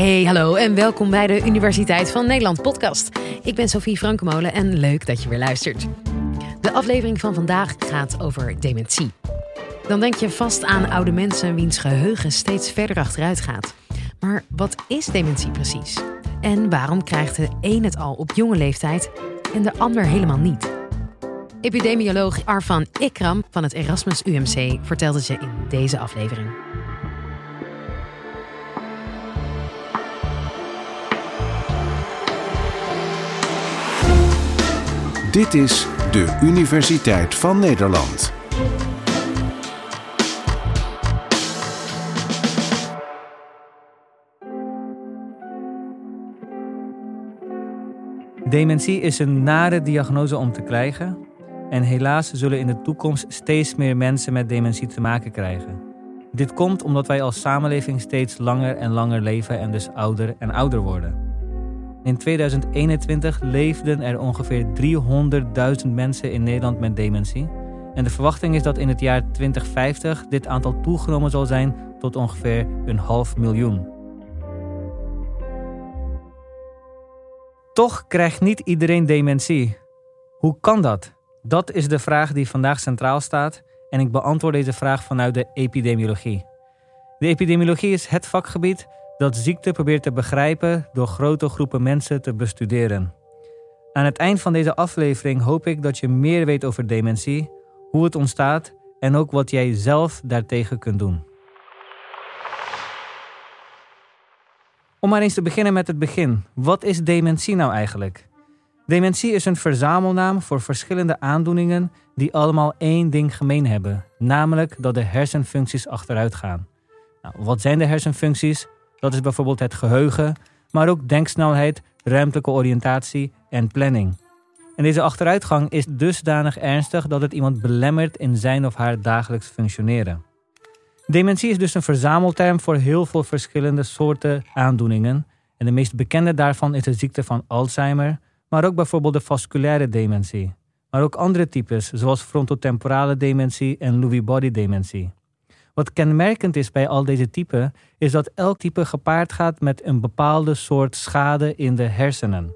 Hey, hallo en welkom bij de Universiteit van Nederland podcast. Ik ben Sophie Frankemolen en leuk dat je weer luistert. De aflevering van vandaag gaat over dementie. Dan denk je vast aan oude mensen wiens geheugen steeds verder achteruit gaat. Maar wat is dementie precies? En waarom krijgt de een het al op jonge leeftijd en de ander helemaal niet? Epidemioloog Arvan Ikram van het Erasmus UMC vertelt het je in deze aflevering. Dit is de Universiteit van Nederland. Dementie is een nare diagnose om te krijgen. En helaas zullen in de toekomst steeds meer mensen met dementie te maken krijgen. Dit komt omdat wij als samenleving steeds langer en langer leven en dus ouder en ouder worden. In 2021 leefden er ongeveer 300.000 mensen in Nederland met dementie. En de verwachting is dat in het jaar 2050 dit aantal toegenomen zal zijn tot ongeveer een half miljoen. Toch krijgt niet iedereen dementie. Hoe kan dat? Dat is de vraag die vandaag centraal staat en ik beantwoord deze vraag vanuit de epidemiologie. De epidemiologie is het vakgebied dat ziekte probeert te begrijpen door grote groepen mensen te bestuderen. Aan het eind van deze aflevering hoop ik dat je meer weet over dementie, hoe het ontstaat en ook wat jij zelf daartegen kunt doen. Om maar eens te beginnen met het begin. Wat is dementie nou eigenlijk? Dementie is een verzamelnaam voor verschillende aandoeningen die allemaal één ding gemeen hebben, namelijk dat de hersenfuncties achteruit gaan. Nou, wat zijn de hersenfuncties? Dat is bijvoorbeeld het geheugen, maar ook denksnelheid, ruimtelijke oriëntatie en planning. En deze achteruitgang is dusdanig ernstig dat het iemand belemmert in zijn of haar dagelijks functioneren. Dementie is dus een verzamelterm voor heel veel verschillende soorten aandoeningen. En de meest bekende daarvan is de ziekte van Alzheimer, maar ook bijvoorbeeld de vasculaire dementie. Maar ook andere types, zoals frontotemporale dementie en Lewy body dementie. Wat kenmerkend is bij al deze typen, is dat elk type gepaard gaat met een bepaalde soort schade in de hersenen.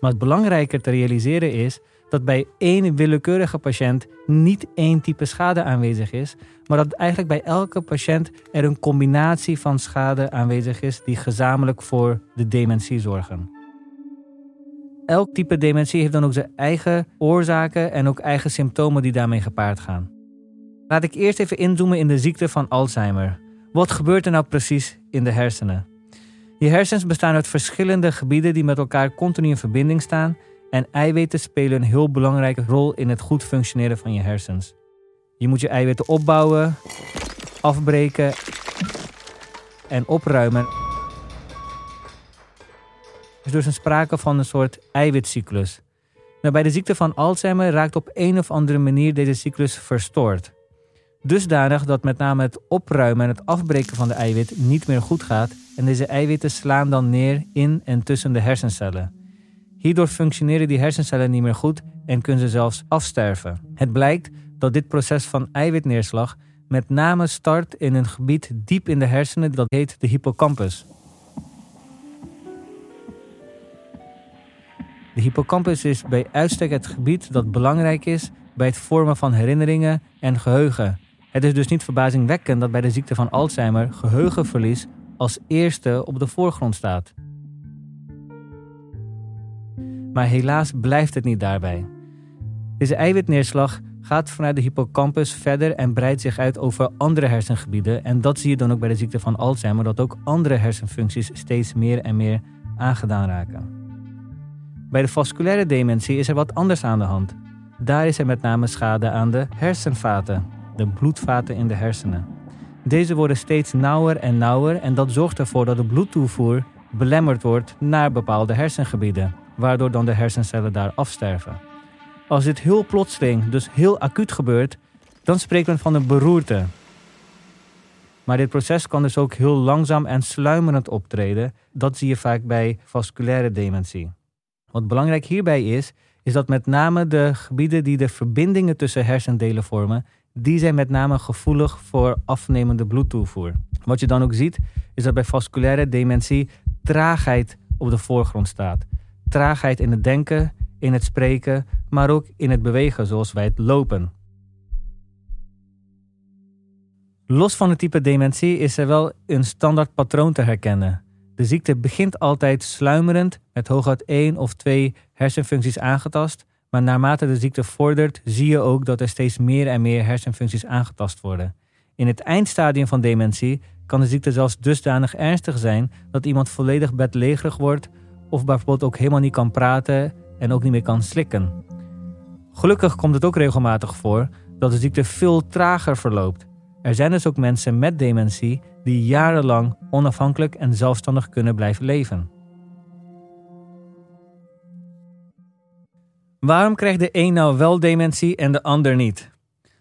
Maar het belangrijker te realiseren is dat bij één willekeurige patiënt niet één type schade aanwezig is, maar dat eigenlijk bij elke patiënt er een combinatie van schade aanwezig is die gezamenlijk voor de dementie zorgen. Elk type dementie heeft dan ook zijn eigen oorzaken en ook eigen symptomen die daarmee gepaard gaan. Laat ik eerst even inzoomen in de ziekte van Alzheimer. Wat gebeurt er nou precies in de hersenen? Je hersens bestaan uit verschillende gebieden die met elkaar continu in verbinding staan en eiwitten spelen een heel belangrijke rol in het goed functioneren van je hersens. Je moet je eiwitten opbouwen, afbreken en opruimen. Er is dus een sprake van een soort eiwitcyclus. Nou, bij de ziekte van Alzheimer raakt op een of andere manier deze cyclus verstoord. Dusdanig dat met name het opruimen en het afbreken van de eiwit niet meer goed gaat en deze eiwitten slaan dan neer in en tussen de hersencellen. Hierdoor functioneren die hersencellen niet meer goed en kunnen ze zelfs afsterven. Het blijkt dat dit proces van eiwitneerslag met name start in een gebied diep in de hersenen dat heet de hippocampus. De hippocampus is bij uitstek het gebied dat belangrijk is bij het vormen van herinneringen en geheugen. Het is dus niet verbazingwekkend dat bij de ziekte van Alzheimer geheugenverlies als eerste op de voorgrond staat. Maar helaas blijft het niet daarbij. Deze eiwitneerslag gaat vanuit de hippocampus verder en breidt zich uit over andere hersengebieden. En dat zie je dan ook bij de ziekte van Alzheimer, dat ook andere hersenfuncties steeds meer en meer aangedaan raken. Bij de vasculaire dementie is er wat anders aan de hand. Daar is er met name schade aan de hersenvaten de bloedvaten in de hersenen. Deze worden steeds nauwer en nauwer en dat zorgt ervoor dat de bloedtoevoer belemmerd wordt naar bepaalde hersengebieden, waardoor dan de hersencellen daar afsterven. Als dit heel plotseling, dus heel acuut gebeurt, dan spreekt men van een beroerte. Maar dit proces kan dus ook heel langzaam en sluimerend optreden. Dat zie je vaak bij vasculaire dementie. Wat belangrijk hierbij is, is dat met name de gebieden die de verbindingen tussen hersendelen vormen, die zijn met name gevoelig voor afnemende bloedtoevoer. Wat je dan ook ziet, is dat bij vasculaire dementie traagheid op de voorgrond staat. Traagheid in het denken, in het spreken, maar ook in het bewegen zoals wij het lopen. Los van het type dementie is er wel een standaard patroon te herkennen. De ziekte begint altijd sluimerend met hooguit één of twee hersenfuncties aangetast, maar naarmate de ziekte vordert zie je ook dat er steeds meer en meer hersenfuncties aangetast worden. In het eindstadium van dementie kan de ziekte zelfs dusdanig ernstig zijn dat iemand volledig bedlegerig wordt of bijvoorbeeld ook helemaal niet kan praten en ook niet meer kan slikken. Gelukkig komt het ook regelmatig voor dat de ziekte veel trager verloopt. Er zijn dus ook mensen met dementie die jarenlang onafhankelijk en zelfstandig kunnen blijven leven. Waarom krijgt de een nou wel dementie en de ander niet?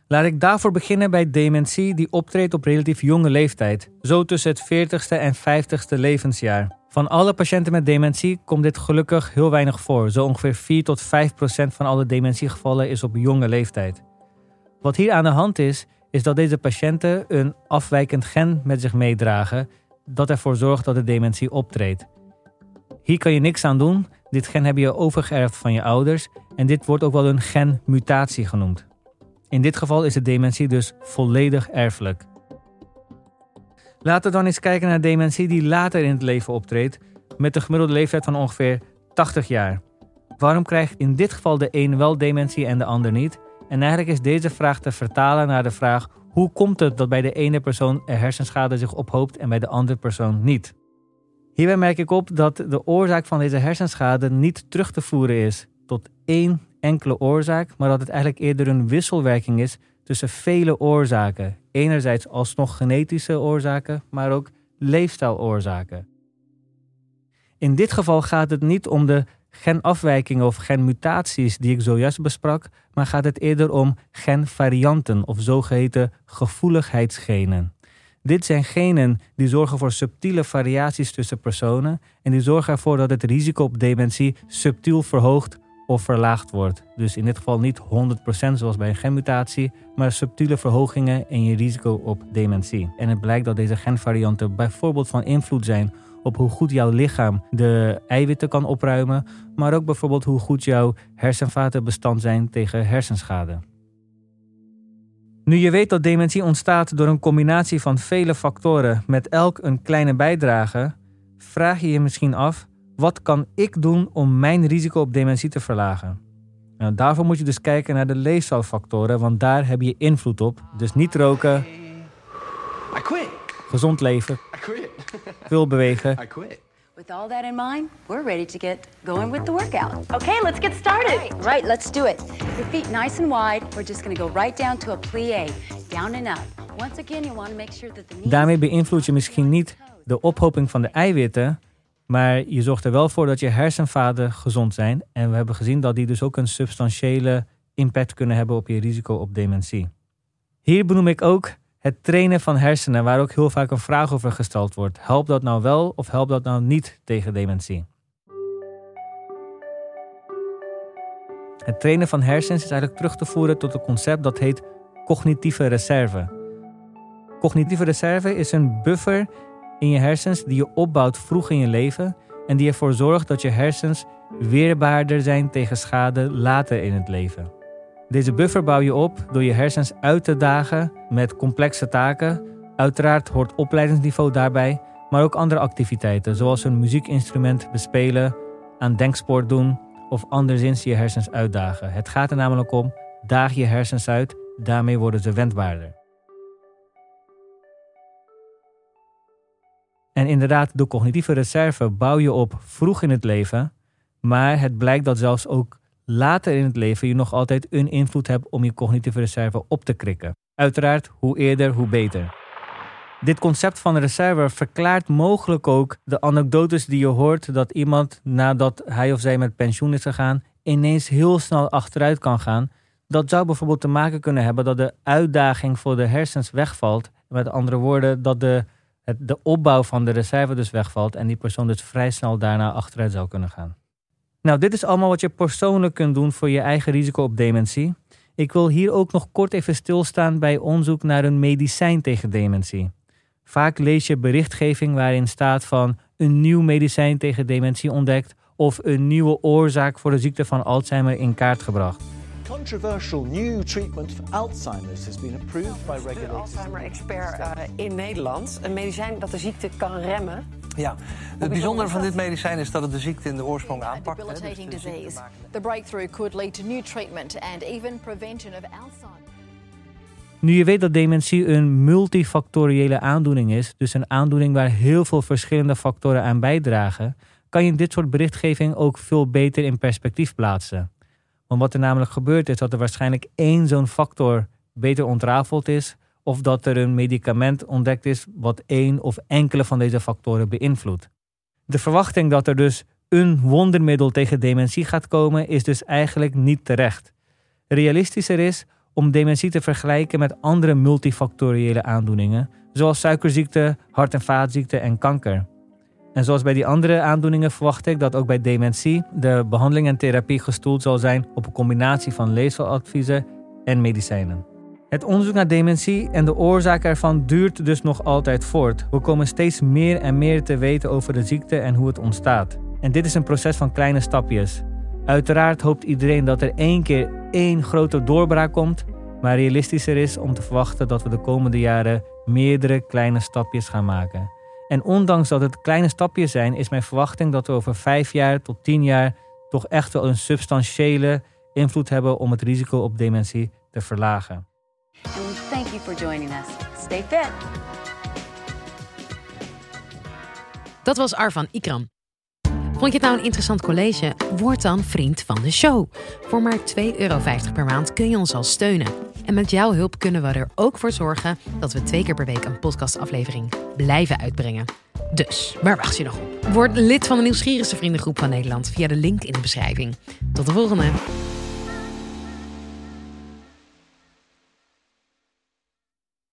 Laat ik daarvoor beginnen bij dementie die optreedt op relatief jonge leeftijd, zo tussen het 40ste en 50ste levensjaar. Van alle patiënten met dementie komt dit gelukkig heel weinig voor. Zo ongeveer 4 tot 5 procent van alle dementiegevallen is op jonge leeftijd. Wat hier aan de hand is, is dat deze patiënten een afwijkend gen met zich meedragen dat ervoor zorgt dat de dementie optreedt. Hier kan je niks aan doen. Dit gen heb je overgeërfd van je ouders en dit wordt ook wel een genmutatie genoemd. In dit geval is de dementie dus volledig erfelijk. Laten we dan eens kijken naar dementie die later in het leven optreedt, met een gemiddelde leeftijd van ongeveer 80 jaar. Waarom krijgt in dit geval de een wel dementie en de ander niet? En eigenlijk is deze vraag te vertalen naar de vraag: hoe komt het dat bij de ene persoon er hersenschade zich ophoopt en bij de andere persoon niet? Hierbij merk ik op dat de oorzaak van deze hersenschade niet terug te voeren is tot één enkele oorzaak, maar dat het eigenlijk eerder een wisselwerking is tussen vele oorzaken. Enerzijds alsnog genetische oorzaken, maar ook leefstijloorzaken. In dit geval gaat het niet om de genafwijkingen of genmutaties die ik zojuist besprak, maar gaat het eerder om genvarianten of zogeheten gevoeligheidsgenen. Dit zijn genen die zorgen voor subtiele variaties tussen personen en die zorgen ervoor dat het risico op dementie subtiel verhoogt of verlaagd wordt. Dus in dit geval niet 100% zoals bij een genmutatie, maar subtiele verhogingen in je risico op dementie. En het blijkt dat deze genvarianten bijvoorbeeld van invloed zijn op hoe goed jouw lichaam de eiwitten kan opruimen, maar ook bijvoorbeeld hoe goed jouw hersenvaten bestand zijn tegen hersenschade. Nu je weet dat dementie ontstaat door een combinatie van vele factoren met elk een kleine bijdrage, vraag je je misschien af wat kan ik doen om mijn risico op dementie te verlagen? Nou, daarvoor moet je dus kijken naar de leefstijlfactoren, want daar heb je invloed op. Dus niet roken, gezond leven, veel bewegen. With all that in mind, we're ready to get going with the workout. Okay, let's get started. Right, right let's do it. Your feet nice and wide. We're just going to go right down to a plie, down and up. Once again, you want to make sure that the knees Daarmee beïnvloed je misschien niet de ophoping van de eiwitten, maar je zorgt er wel voor dat je hersenvaten gezond zijn. En we hebben gezien dat die dus ook een substantiële impact kunnen hebben op je risico op dementie. Hier benoem ik ook het trainen van hersenen, waar ook heel vaak een vraag over gesteld wordt. Helpt dat nou wel of helpt dat nou niet tegen dementie? Het trainen van hersens is eigenlijk terug te voeren tot een concept dat heet cognitieve reserve. Cognitieve reserve is een buffer in je hersens die je opbouwt vroeg in je leven en die ervoor zorgt dat je hersens weerbaarder zijn tegen schade later in het leven. Deze buffer bouw je op door je hersens uit te dagen met complexe taken. Uiteraard hoort opleidingsniveau daarbij, maar ook andere activiteiten, zoals een muziekinstrument bespelen, aan denksport doen of anderszins je hersens uitdagen. Het gaat er namelijk om: daag je hersens uit, daarmee worden ze wendbaarder. En inderdaad, de cognitieve reserve bouw je op vroeg in het leven, maar het blijkt dat zelfs ook later in het leven je nog altijd een invloed hebt om je cognitieve reserve op te krikken. Uiteraard, hoe eerder, hoe beter. Dit concept van reserve verklaart mogelijk ook de anekdotes die je hoort dat iemand nadat hij of zij met pensioen is gegaan ineens heel snel achteruit kan gaan. Dat zou bijvoorbeeld te maken kunnen hebben dat de uitdaging voor de hersens wegvalt. Met andere woorden, dat de, het, de opbouw van de reserve dus wegvalt en die persoon dus vrij snel daarna achteruit zou kunnen gaan. Nou, dit is allemaal wat je persoonlijk kunt doen voor je eigen risico op dementie. Ik wil hier ook nog kort even stilstaan bij onderzoek naar een medicijn tegen dementie. Vaak lees je berichtgeving waarin staat van een nieuw medicijn tegen dementie ontdekt of een nieuwe oorzaak voor de ziekte van Alzheimer in kaart gebracht. Controversial new treatment for Alzheimer's has been approved by De regulators. Alzheimer-expert uh, in Nederland. Een medicijn dat de ziekte kan remmen. Ja, het bijzondere van dit medicijn is dat het de ziekte in de oorsprong aanpakt. hè, dus de disease. The breakthrough could lead to new treatment and even prevention of Alzheimer's. Nu je weet dat dementie een multifactoriële aandoening is, dus een aandoening waar heel veel verschillende factoren aan bijdragen, kan je dit soort berichtgeving ook veel beter in perspectief plaatsen. Wat er namelijk gebeurt is dat er waarschijnlijk één zo'n factor beter ontrafeld is, of dat er een medicament ontdekt is wat één of enkele van deze factoren beïnvloedt. De verwachting dat er dus een wondermiddel tegen dementie gaat komen, is dus eigenlijk niet terecht. Realistischer is om dementie te vergelijken met andere multifactoriële aandoeningen, zoals suikerziekte, hart- en vaatziekte en kanker. En zoals bij die andere aandoeningen verwacht ik dat ook bij dementie de behandeling en therapie gestoeld zal zijn op een combinatie van leefstijladviezen en medicijnen. Het onderzoek naar dementie en de oorzaak ervan duurt dus nog altijd voort. We komen steeds meer en meer te weten over de ziekte en hoe het ontstaat. En dit is een proces van kleine stapjes. Uiteraard hoopt iedereen dat er één keer één grote doorbraak komt, maar realistischer is om te verwachten dat we de komende jaren meerdere kleine stapjes gaan maken. En ondanks dat het kleine stapjes zijn, is mijn verwachting dat we over vijf jaar tot tien jaar toch echt wel een substantiële invloed hebben om het risico op dementie te verlagen. And thank you for joining us. Stay fit. Dat was Arvan Ikram. Vond je het nou een interessant college? Word dan vriend van de show. Voor maar 2,50 euro per maand kun je ons al steunen. En met jouw hulp kunnen we er ook voor zorgen dat we twee keer per week een podcastaflevering blijven uitbrengen. Dus, waar wacht je nog op? Word lid van de nieuwsgierigste vriendengroep van Nederland via de link in de beschrijving. Tot de volgende!